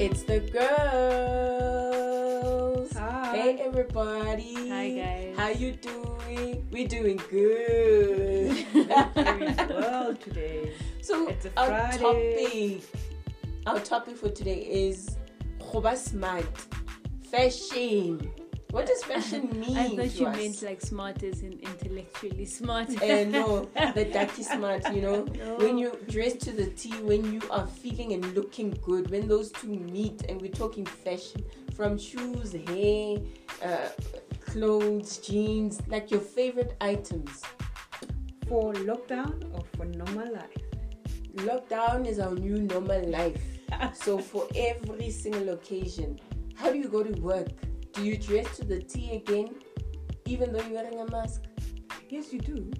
It's the girls. Hi. Hey everybody. Hi, guys. How you doing? We're doing good. Very well today. so It's a our topic, our topic for today is Khoba smart fashion. What does fashion mean? I thought to you us? meant like smart as in intellectually smart. Uh, no, the dirty smart, you know. No. When you dress to the T, when you are feeling and looking good, when those two meet, and we're talking fashion from shoes, hair, uh, clothes, jeans, like your favorite items. For lockdown or for normal life? Lockdown is our new normal life. So, for every single occasion, how do you go to work? Do you dress to the T again, even though you're wearing a mask? Yes, you do.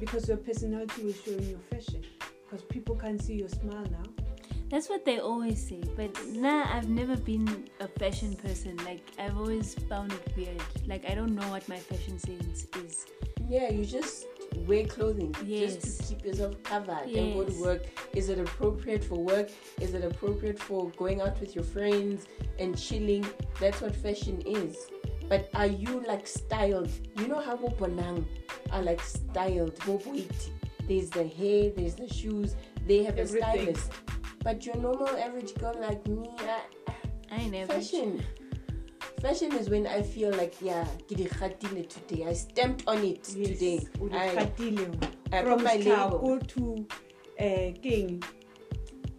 Because your personality will show in your fashion. Because people can see your smile now. That's what they always say. But nah, I've never been a fashion person. Like I've always found it weird. Like I don't know what my fashion sense is. Yeah, you just wear clothing just to keep yourself covered and go to work. Is it appropriate for work? Is it appropriate for going out with your friends and chilling? That's what fashion is. But are you like styled? You know how Bonang are like styled. There's the hair, there's the shoes, they have a stylist. But your normal average girl like me, I, I never. fashion fashion is when i feel like yeah ke di gatile today i stamped on it today O di I. I From put my label Tlhako to uh, King.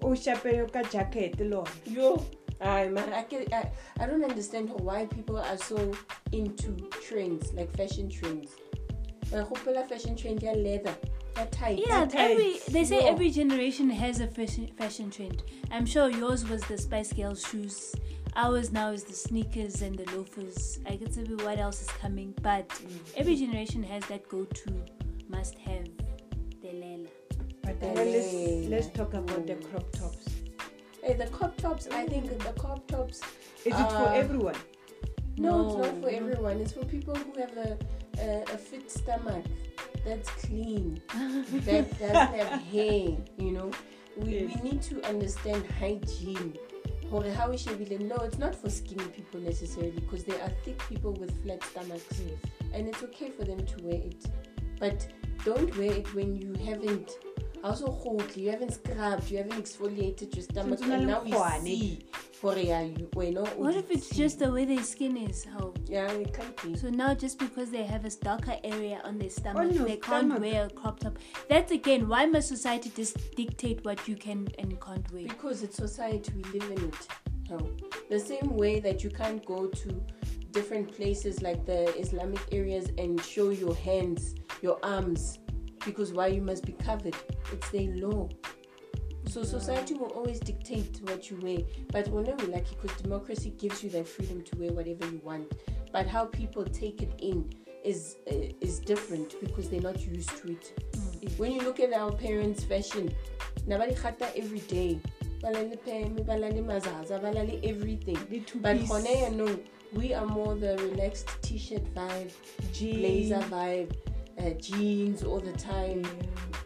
O shapele ka jacket le lona. yo I, man, I, can, I, I don't understand why people are so into trends like fashion trends I hope fashion trend ya leather ya tight Yeah, That every they say No. every generation has a fashion fashion trend. I'm sure yours was the Spice Girls shoes. Ours now is the sneakers and the loafers. I can tell you what else is coming, but every generation has that go-to must-have. The lela. But then let's, let's talk about the crop tops. hey, the crop tops I think the crop tops Is it for Uh, everyone? No, it's not for everyone. It's for people who have a, a, a fit stomach that's clean, that doesn't have hair, you know. We, Yes. we need to understand hygiene. Hore how we should be- No, it's not for skinny people necessarily because there are thick people with flat stomachs and it's okay for them to wear it. But don't wear it when you haven't also hold, you haven't scrubbed, you haven't exfoliated your stomach, and now we see. Hore, yeah, you, we know, What if it's just the way their skin is? How? yeah, it can't be. So now, just because they have a darker area on their stomach, your they can't stomach. wear a crop top. That's again why must society just dictate what you can and can't wear? Because it's society, we live in it. No. The same way that you can't go to different places like the Islamic areas and show your hands, your arms, because why you must be covered. It's their law. So society will always dictate what you wear. But we're not lucky because democracy gives you that freedom to wear whatever you want. But how people take it in is uh, is different because they're not used to it. When you look at our parents' fashion, nabali khata every day. Balale peme, balale mazaza, balale everything. But piece hone no, we are more the relaxed t-shirt vibe, blazer vibe, uh, jeans all the time.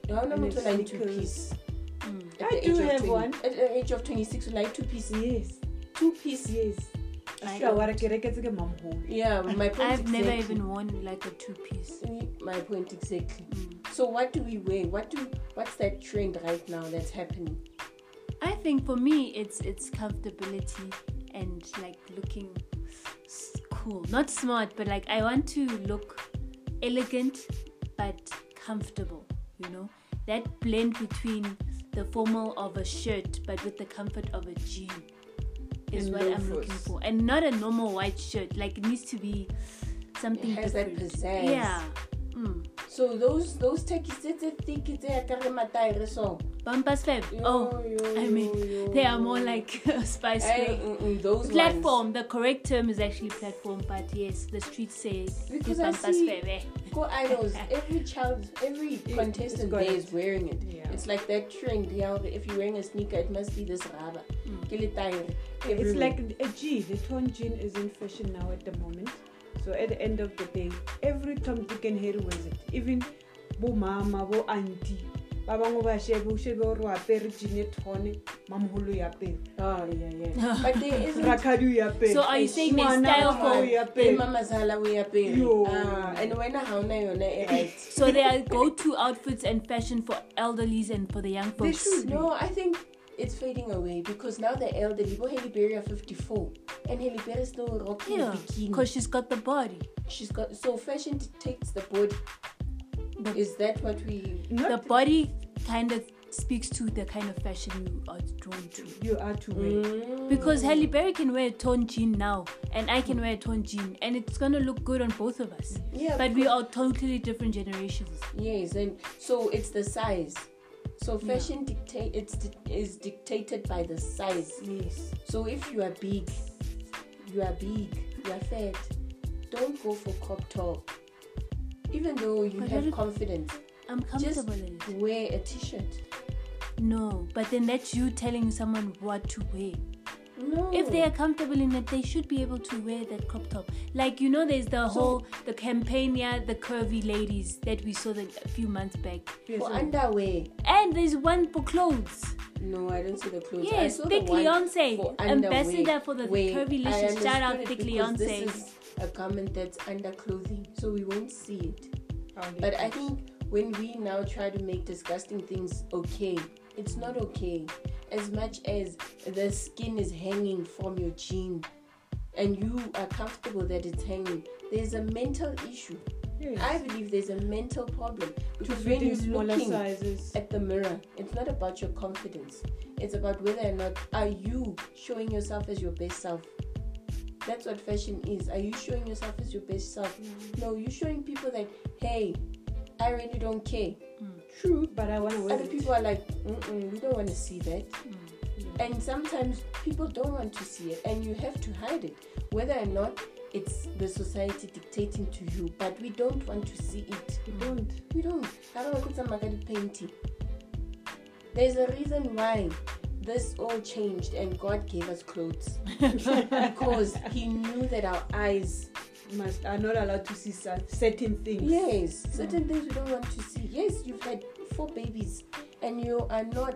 No, no, And not the like two piece. Mm. At I do have 20 one. At the age of 26, you like two piece. Yes. Two piece. Yes. I Sure, what don't. I get ke mamholo. Yeah, my point I've never even worn like a two-piece. My point exactly. Mm. So what do we wear? What do what's that trend right now that's happening? I think for me, it's it's comfortability and like looking cool, not smart, but like I want to look elegant but comfortable. You know that blend between the formal of a shirt but with the comfort of a jean is And what I'm looking for, and not a normal white shirt. Like it needs to be something It has that different. pizzazz. Yeah. Mm. So those those techie sets thick it's a kare so. Bumpers fab. Yo, Oh, yo, I mean, yo, they are more like Spice Hey, Girl. mm, those platform the correct term is actually platform but yes the streets say Because "Ke I pampas see- Go idols. Every child, every It- contestant it's got there it. is wearing it. Yeah. It's like that trend. Yeah, if you're wearing a sneaker, it must be this rubber. Mm. Ke It's everywhere. like a G. The torn jean is in fashion now at the moment. So at the end of the day, every Tom, Dick, and Harry wears it. Even bo mama, bo auntie, ba bangwe ba shebe o shebe gore o apere jeanet tone mamogolo o apere Oh yeah, yeah. but there isn't. rakgadi o apere So are you saying there's style wa hao for- o Hey, apere. Mama Zala, we are paying. Yo. Ah, and when I have yona e right. So there are go-to outfits and fashion for elderlies and for the young They folks. should. No, I think it's fading away because now the elderly, bo Halle Berry are 54, and Halle Berry is still rocking Yeah, bikini. because she's got the body. She's got so fashion dictates the body. The- Is that what we? The body kind of speaks to the kind of fashion you are drawn to. you are to wear. Mm. Because Halle Berry can wear a torn jean now, and I can wear a torn jean, and it's gonna look good on both of us. Yeah, But we are totally different generations. Yes, and so it's the size. So fashion dictate it's is dictated by the size. Yes. So if you are big, you are big, you are fat, don't go for crop top. Even though you But have confidence, I'm just comfortable in it. wear a t-shirt. No, but then that's you telling someone what to wear. No. If they are comfortable in it, they should be able to wear that crop top. Like you know, there's the whole the campaign, yeah, the curvy ladies that we saw the, a few months back, Yes, for oh. underwear. and there's one for clothes. No, I don't see the clothes. I Yes, saw Thick the one Leeyonce, for ambassador underwear. for the Wait, curvy I licious. Shout out understood Thick it because Leeyonce. This is a garment that's under clothing, so we won't see it. How they But I think when we now try to make disgusting things okay, it's not okay. As much as the skin is hanging from your chin and you are comfortable that it's hanging, there's a mental issue. Yes. I believe there's a mental problem because when you're looking sizes. at the mirror, it's not about your confidence. It's about whether or not are you showing yourself as your best self. That's what fashion is. Are you showing yourself as your best self? No, you're showing people that hey, I really don't care. True. But I want to wear Other it. people are like, we don't want to see that. Mm-hmm. And sometimes people don't want to see it, and you have to hide it, whether or not it's the society dictating to you. But we don't want to see it. We don't. We don't. I don't want to painting. There's a reason why this all changed and God gave us clothes. because He knew that our eyes, Must are not allowed to see cer- certain things. yes, mm. certain things we don't want to see. Yes, you've had four babies and you are not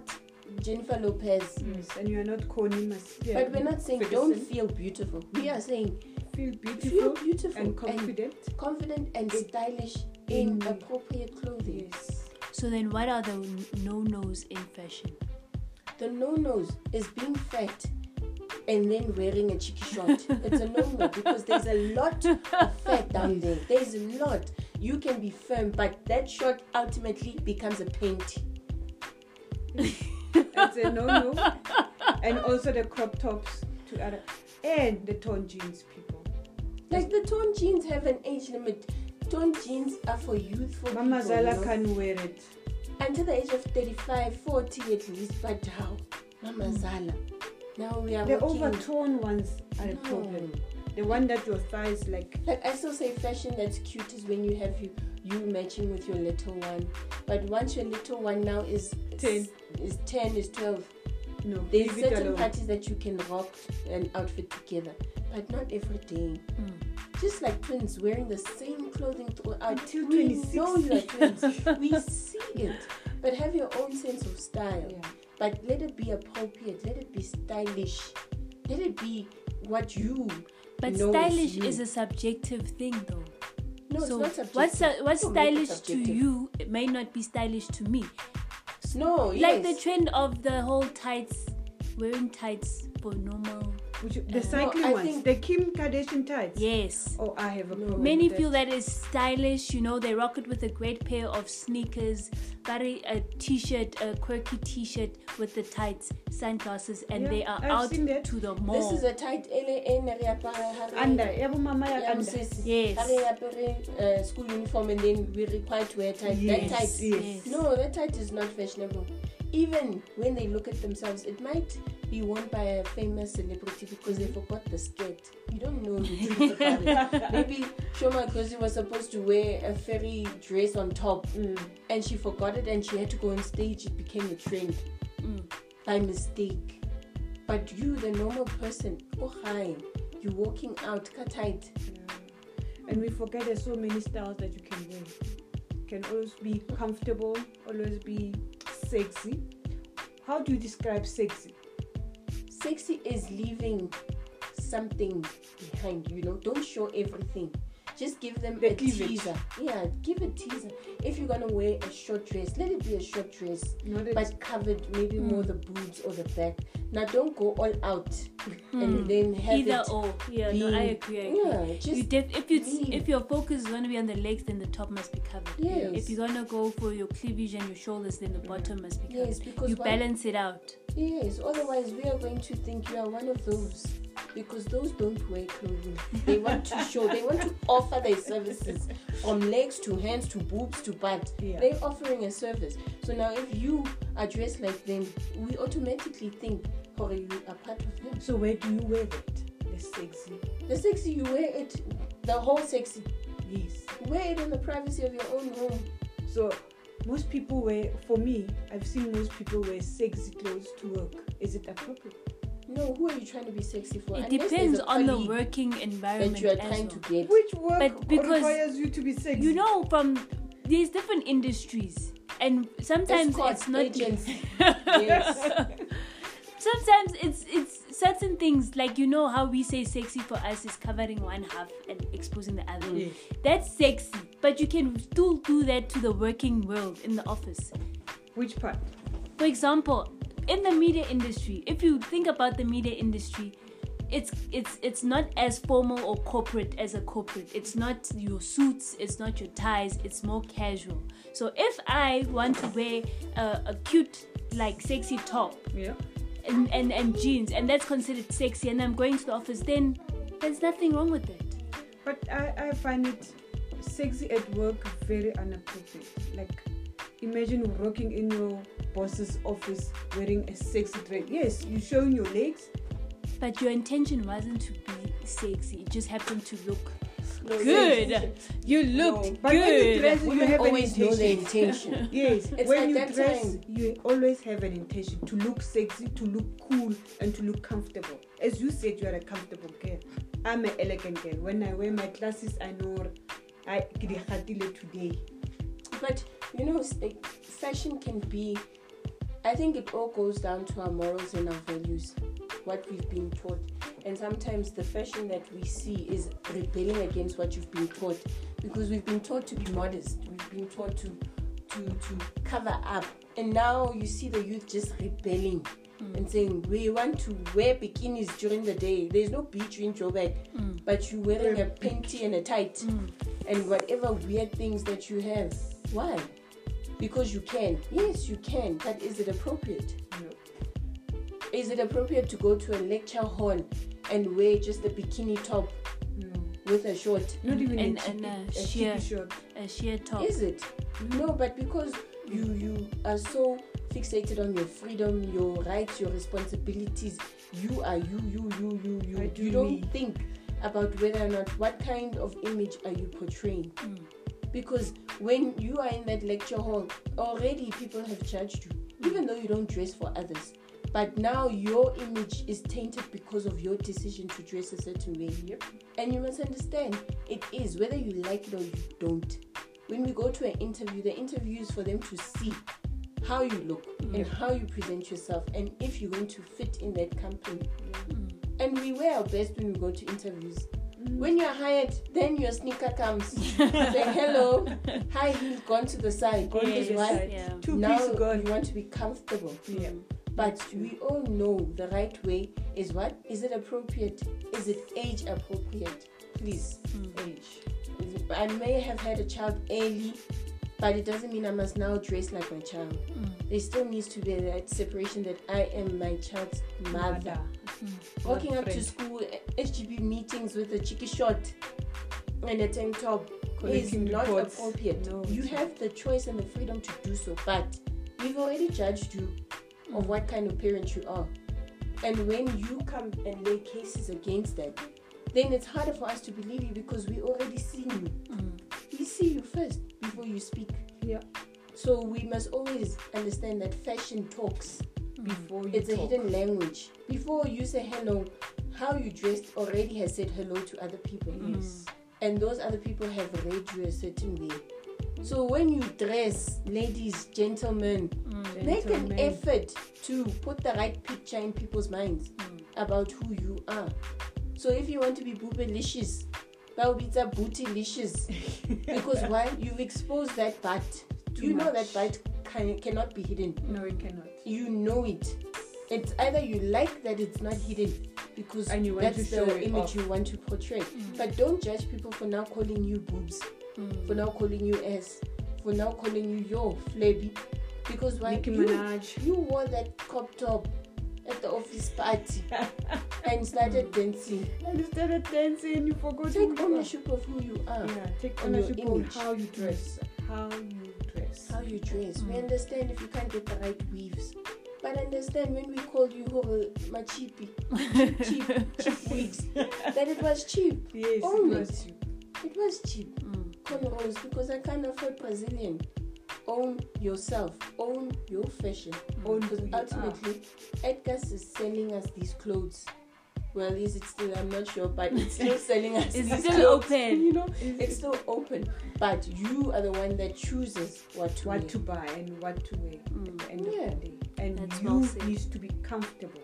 Jennifer Lopez. Yes, and you are not Connie Mas- yeah, But we're not saying don't feel beautiful. We are mm. saying feel beautiful, feel beautiful beautiful and confident. confident and stylish in appropriate clothing. Yes. So then, what are the no-nos in fashion? The no-nos is being fat and then wearing a cheeky short. it's a no-no because there's a lot of fat down there. There's a lot. You can be firm, but that short ultimately becomes a panty. It's a no no. and also the crop tops to other and the torn jeans people. Like the torn jeans have an age limit. Torn jeans are for youthful Mama people. Zala you know? can wear it. Until the age of 35, 40 at least, but how? Mama hmm. Zala. Now we are The walking. over torn ones are a problem. The one that your thighs like Like I still say fashion that's cute is when you have you you matching with your little one. But once your little one now is Ten. is ten, is twelve, no. there's certain parties that you can rock an outfit together. But not every day. Hmm. Just like twins wearing the same clothing throughout. Until we 26. know you are twins. we see it. But have your own sense of style. Yeah. But let it be appropriate. Let it be stylish. Let it be what you But stylish you. is a subjective thing, though. no, so it's not what's subjective. what's Don't stylish to you it may not be stylish to me. No, Like the trend of the whole tights, wearing tights for normal. Which, the Uh, cycling No, ones, think- the Kim Kardashian tights. Yes. Oh, I have a problem. Many with feel that is stylish, you know, they rock it with a great pair of sneakers, very a t-shirt, a quirky t-shirt with the tights, sunglasses, and Yeah, they are I've out to the mall. This is a tight LA re apara ha re- under. Yeah, but mama ya ya Yes. Ha re apere, uh, school uniform and then we're required to wear tight. Yes, that tight. yes. No, that tight is not fashionable. Even when they look at themselves, it might be worn by a famous celebrity because they forgot the skirt. You don't know the truth about it. Maybe Shoma Kosi was supposed to wear a fairy dress on top Mm. and she forgot it and she had to go on stage. It became a trend Mm. by mistake. But you, the normal person, oh hi, you're walking out, cut tight. And we forget there's so many styles that you can wear. You can always be comfortable, always be sexy. How do you describe sexy? Sexy is leaving something behind, you know. Don't show everything. Just give them The a teaser. Yeah, give a teaser. If you're gonna wear a short dress, let it be a short dress. Not but covered maybe more Mm. the boobs or the back. Now don't go all out and then have Either it. or. Yeah, no, I agree. I agree. Yeah, just You def- if you if your focus is going to be on the legs, then the top must be covered. Yes. If you're gonna go for your cleavage and your shoulders, then the bottom must be covered. Yes, because you balance it out. Yes, otherwise we are going to think you are one of those because those don't wear clothing. They want to show, they want to offer their services from legs to hands to boobs to butt. Yeah. They're offering a service. So now if you are dressed like them, we automatically think, oh, you are part of them. So where do you wear that? The sexy. The sexy, you wear it, the whole sexy. Yes. Wear it in the privacy of your own home. So most people wear. For me, I've seen most people wear sexy clothes to work. Is it appropriate? No, who are you trying to be sexy for? It Unless depends on the working environment that you are trying well. to get. Which work But because- requires you to be sexy? You know, from these different industries, and sometimes Escorts, it's not. agents. Yes. sometimes it's it's certain things like you know how we say sexy for us is covering one half and exposing the other. Yeah. That's sexy, but you can still do that to the working world in the office. Which part? For example, in the media industry, if you think about the media industry, it's it's it's not as formal or corporate as a corporate. It's not your suits, it's not your ties, it's more casual. So if I want to wear a, a cute like sexy top Yeah. and, and, and jeans and that's considered sexy and I'm going to the office, then there's nothing wrong with it. But I, I find it sexy at work very inappropriate. Like, imagine working in your boss's office wearing a sexy dress. Yes, you're showing your legs. But your intention wasn't to be sexy. It just happened to look No, good. yes. You No, looked but when you good. dress- You Women have an always know the intention. intention. Yes, It's when like you dress, time. you always have an intention to look sexy, to look cool, and to look comfortable. As you said, you are a comfortable girl. I'm an elegant girl. When I wear my glasses, I know I ke di gatile today. But you know, s- like, fashion can be. I think it all goes down to our morals and our values, what we've been taught. And sometimes the fashion that we see is rebelling against what you've been taught, because we've been taught to be modest. We've been taught to to to cover up, and now you see the youth just rebelling. Hmm. And saying we want to wear bikinis during the day. There's no beach in Joburg, hmm. but you're wearing a panty and a tight hmm. and whatever weird things that you have. Why? Because you can. Yes, you can. But is it appropriate? No. Is it appropriate to go to a lecture hall and wear just a bikini top No. with a short? Not even And- a, cheeky, and a a sheer- short. a sheer top. Is it? No, but because you you are so fixated on your freedom, your rights, your responsibilities, you are you, you, you, you, you. Do you don't me. think about whether or not what kind of image are you portraying. Mm. Because when you are in that lecture hall, already people have judged you, even though you don't dress for others. But now your image is tainted because of your decision to dress a certain way. Yep. And you must understand, it is whether you like it or you don't. When we go to an interview, the interview is for them to see how you look and how you present yourself and if you're going to fit in that company. Mm. And we wear our best when we go to interviews. When you're hired, then your sneaker comes. Say hello, high heels gone to the side. Gone to the why? side. Yeah. Two now piece gone. you want to be comfortable. Yeah. But we all know the right way is what? Is it appropriate? Is it age appropriate? Please, Mm. age. I may have had a child early, but it doesn't mean I must now dress like my child. Mm. There still needs to be that separation that I am my child's mother. Mm. Walking Not up to school, eh, HGB meetings with a cheeky short and a tank top is not reports. appropriate. No, you not. have the choice and the freedom to do so, but we've already judged you of mm. what kind of parent you are. And when you come and lay cases against that, then it's harder for us to believe you because we already seen you. Mm. We see you first before you speak. Yeah. So we must always understand that fashion talks. Before you It's a hidden language. Before you say hello, how you dressed already has said hello to other people. Mm. Yes. And those other people have read you a certain way. So when you dress, ladies, gentlemen, mm. make an effort to put the right picture in people's minds mm. about who you are. So if you want to be boobelicious, that will be the bootylicious. because why? You've exposed that butt. Too you know that butt can, cannot be hidden. No, it cannot. You know it. It's either you like that it's not hidden because And you want that's to show the image off. you want to portray. Mm. But don't judge people for now calling you boobs, mm. for now calling you ass, for now calling you yo flabby. Because why? Nicki you, Minaj. you wore that crop top at the office party and started dancing. And you started dancing, and you forgot Take who you are. ownership of who you are. Yeah, take ownership of how you dress. How you dress. How you dress. We mm. understand if you can't get the right weaves. But understand when we called you hore machipi, cheap, cheap cheap wigs, that it was cheap. Yes, Own it was it. you. It was cheap. Mm. Cornrows because I can't afford Brazilian. Own yourself. Own your fashion. Mm. Own Because who are. ultimately, Edgar's is selling us these clothes. Well, is it still? I'm not sure, but it's still selling us. It's still clothes, open. You know, it's still open. But you are the one that chooses what to what wear. to buy and what to wear at the end Yeah. of the day. And That's you well to be comfortable.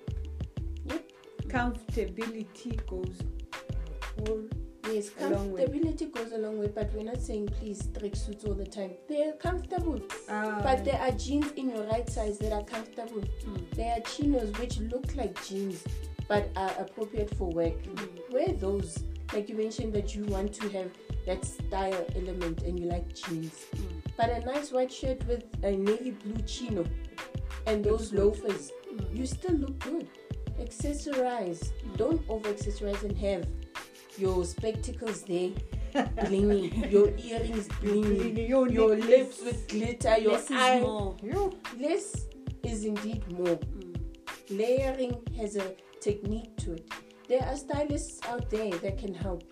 Yep. Comfortability goes a whole Yes, a long way. comfortability goes a long way, but we're not saying please strike suits all the time. They're comfortable, um, but there are jeans in your right size that are comfortable. Mm. There are chinos which look like jeans but are appropriate for work. Mm. Wear those. Like you mentioned that you want to have that style element and you like jeans. Mm. But a nice white shirt with a navy blue chino and those loafers, Mm. you still look good. Accessorize. Don't over accessorize and have your spectacles there blinging, your earrings Blinging, your your necklace. lips with glitter, your Less is more. Less is indeed more. Mm. Layering has a technique to it. There are stylists out there that can help.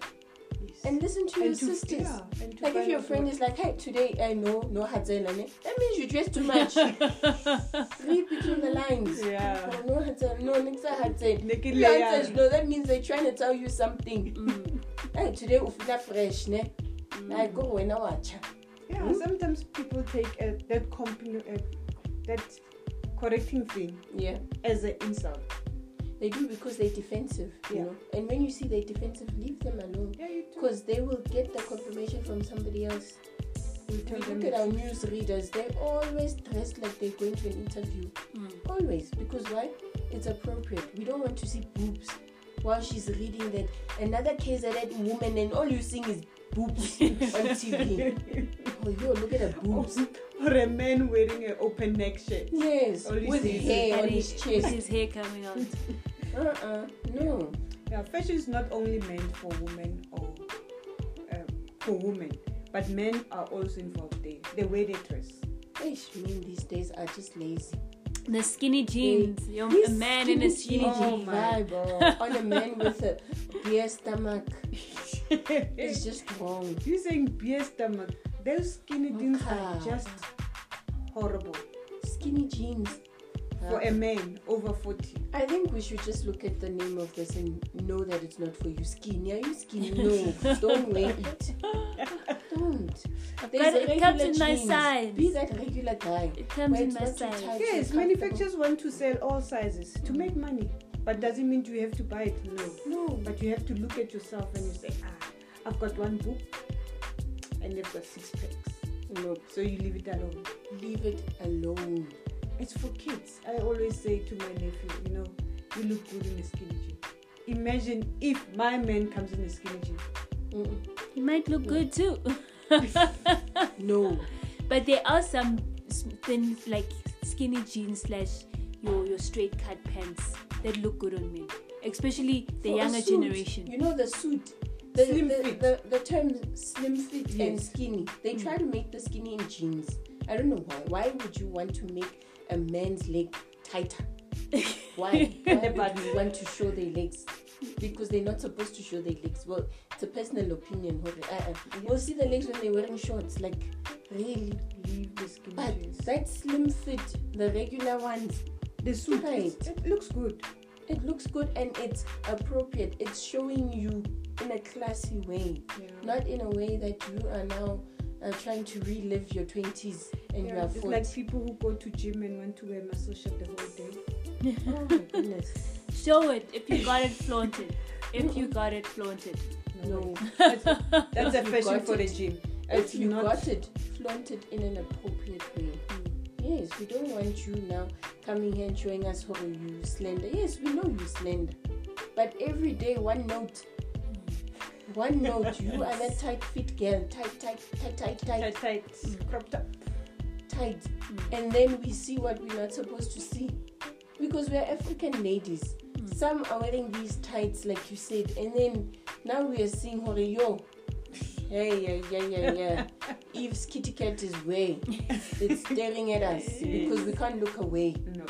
Yes. And listen to your to- sisters. yeah, and Like if your friend what- is like, hey, today I know no hatzelane, that means you dress too much. Read between the lines. Yeah. Oh, no hatzel, no next hatzel. Naked You no, that means they're trying to tell you something. Mm. Hey, today feel fresh, ne? I go when I watch. Yeah, Hmm? sometimes people take uh, that uh, that correcting thing Yeah. as an insult. They do because they're defensive, you Yeah. know. And when you see they're defensive, leave them alone. Yeah. Because they will get the confirmation from somebody else. We you look at our news readers, they're always dressed like they're going to an interview. Mm. Always. Because why? It's appropriate. We don't want to see boobs while she's reading that another KZN woman and all you see is boobs on TV. Oh, yo, look at the boobs. or a man wearing an open neck shirt. Yes, All you with see is hair on his he- with chest. his hair coming out. Uh-uh, no. Yeah, fashion is not only meant for women or um, for women, but men are also involved there. The way they dress. Ish, men these days are just lazy. The skinny jeans. Yo, a This man in a skinny jean Oh jeans. my. vibe oh, on a man with a beer stomach. It's just wrong. You saying beer stomach? Those skinny jeans Okay. are just horrible Skinny jeans. for a man over forty. I think we should just look at the name of this and know that it's not for you. Skinny. Are you skinny? No. don't wear it. Don't. There's But a it comes regular in my size. Be that regular guy. It comes Where in my size. Yes, manufacturers want to sell all sizes to make money, but doesn't mean you have to buy it. No. No. but you have to look at yourself and you say, ah, I've got one book, and they've got six packs. No. So you leave it alone. Leave it alone. It's for kids. I always say to my nephew, you know, you look good in a skinny jean. Imagine if my man comes in a skinny jean. Mm-mm. He might look good too. No. but there are some things like skinny jeans slash your your straight cut pants that look good on men, especially the For younger generation. You know the suit. The, Slim the, fit. The, the term slim fit and skinny. They mm. try to make the skinny in jeans. I don't know why. Why would you want to make a man's leg tighter? Why? Why would you want to show their legs? Because they're not supposed to show their legs. Well, it's a personal opinion. Uh-uh. We'll see the legs when they're wearing shorts. Like, really? Leave the skinny But jeans. that slim fit, the regular ones, The suit, Right. it's- it looks good. it looks good and it's appropriate. It's showing you in a classy way. Yeah. not in a way that you are now uh, trying to relive your 20s and you Yeah, are it's like people who go to gym and want to wear muscle shirt the whole day. oh my goodness. Show it. If you got it, flaunted. If you got it, flaunted. it. No. That's, that's a fashion got for the gym. If It's you not- got it, flaunt it in an appropriate way. Yes, we don't want you now coming here and showing us how you slender. Yes, we know you slender. But every day, one note. One note. You are that tight fit girl. Tight, tight, tight, tight, tight, Tight, tight, Mm. cropped up. tight. And then we see what we're not supposed to see. Because we're African ladies. Some are wearing these tights, like you said. And then now we are seeing yo. Hey, yeah, yeah, yeah, yeah. Eve's kitty cat is way. It's staring at us because we can't look away. No.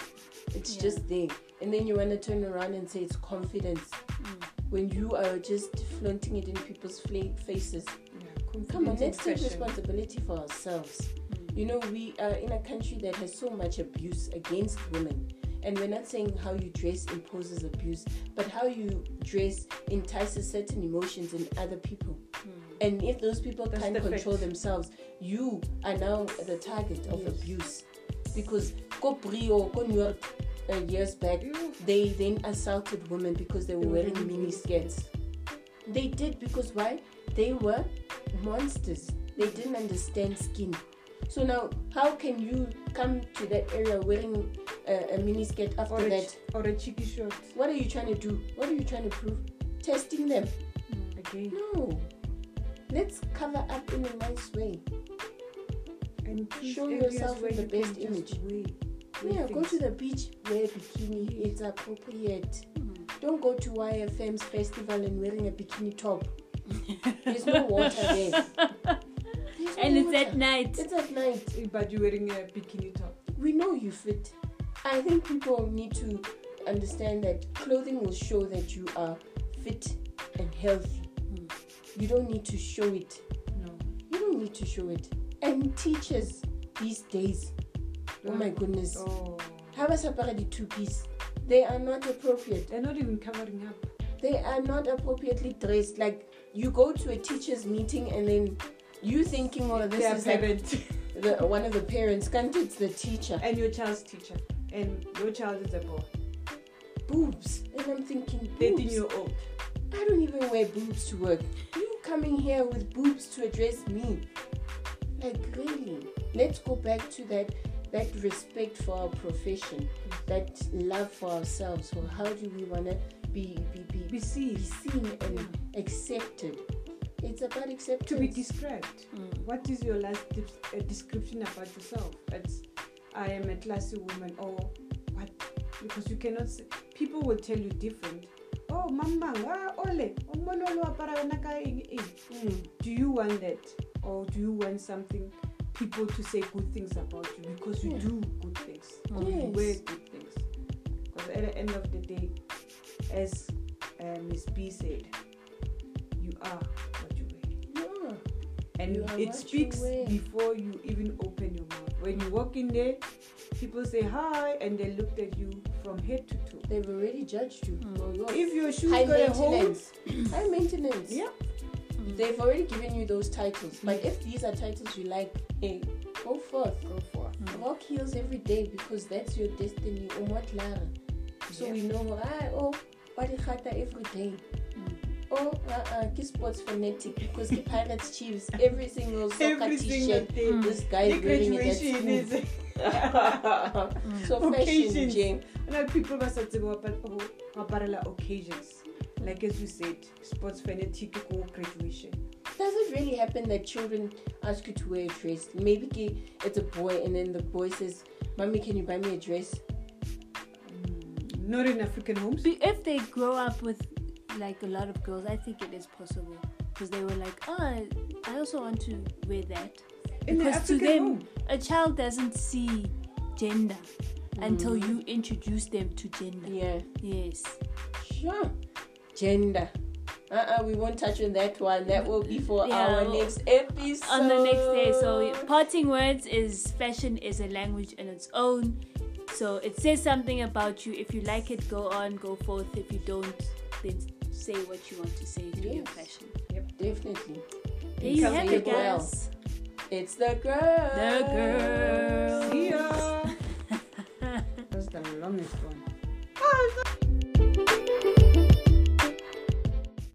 It's Yeah. just there. And then you want to turn around and say it's confidence mm. when you are just flaunting it in people's fla- faces. Yeah, Come on, let's take responsibility for ourselves. Mm. You know, we are in a country that has so much abuse against women. And we're not saying how you dress imposes abuse, but how you dress entices certain emotions in other people. And if those people That's can't the control fact. themselves, you are now the target of Yes. abuse. Because go Brio, go New York uh, years back, they then assaulted women because they were wearing wearing mini mini skirts. They did because why? They were monsters. They didn't understand skin. So now, how can you come to that area wearing a, a mini skirt after Or a, that? ch- or a cheeky short. What are you trying to do? What are you trying to prove? Testing them? Hmm, Again. No. Let's cover up in a nice way. And Show yourself where in the you best image. wear- wear Yeah, go to the beach, wear a bikini. It's appropriate. Hmm. Don't go to YFM's festival and wearing a bikini top. There's no water there. There's no And it's water. at night. It's at night. Eh, but you're wearing a bikini top. We know you fit. I think people need to understand that clothing will show that you are fit and healthy. You don't need to show it. No. You don't need to show it. And teachers these days, oh my goodness, Oh. how about the two piece? They are not appropriate. They're not even covering up. they are not appropriately dressed. Like you go to a teachers meeting and then you thinking, oh, this is like the, one of the parents. Can't it's the teacher? and your child's teacher. And your child is a boy. Boobs, and I'm thinking, 13 boobs. year old. I don't even wear boobs to work. You coming here with boobs to address me? Like really? Let's go back to that that respect for our profession, that love for ourselves. So how do we wanna be be be, Be be seen. seen and accepted? It's about acceptance. To be described. Mm. What is your last de- uh, description about yourself? It's I am a classy woman or what? Because you cannot say, people will tell you different. Oh, mama, ah, ole, umbona lo apara yona ka eng, eng." Mm. do you want that or do you want something people to say good things about you because you Yeah. do good things or you Yes. wear good things because at the end of the day as uh, miss b said you are what you wear Yeah. and You it what you speaks before you even open your mouth when you walk in there people say hi and they looked at you from head to toe They've already judged you. Mm. If your shoes high got a hole high maintenance. yeah They've already given you those titles. But if these are titles you like, hey, go forth. go for Walk heels every day because that's your destiny. Umwatlara. So Yeah. we know, ah, oh, Wadikata every day. Oh, uh-uh, ke sports fanatic because the Pirates Chiefs every single soccer every single t-shirt. thing This guy The wearing it at graduation school. is so fashion, Occasions. Jane. Now people must have to go parallel occasions. Like as we said, sports fanatic go graduation. Does it really happen that children ask you to wear a dress? Maybe ke- it's a boy and then the boy says, Mommy, can you buy me a dress? Mm, Not in African homes. Be- If they grow up with like a lot of girls, I think it is possible because they were like, oh, I also want to wear that. In the Because to them, home. a child doesn't see gender until Mm. you introduce them to gender. Yeah. Yes. Sure. Gender. Uh-uh, we won't touch on that one. That will be for Yeah, our well, next episode. On the next day. So, parting words is fashion is a language in its own. So, it says something about you. If you like it, go on, go forth. If you don't, then say what you want to say through yes. your fashion. Yep, definitely. There you have it, guys. It's the girl. The girl. See ya. That's the longest one. Oh,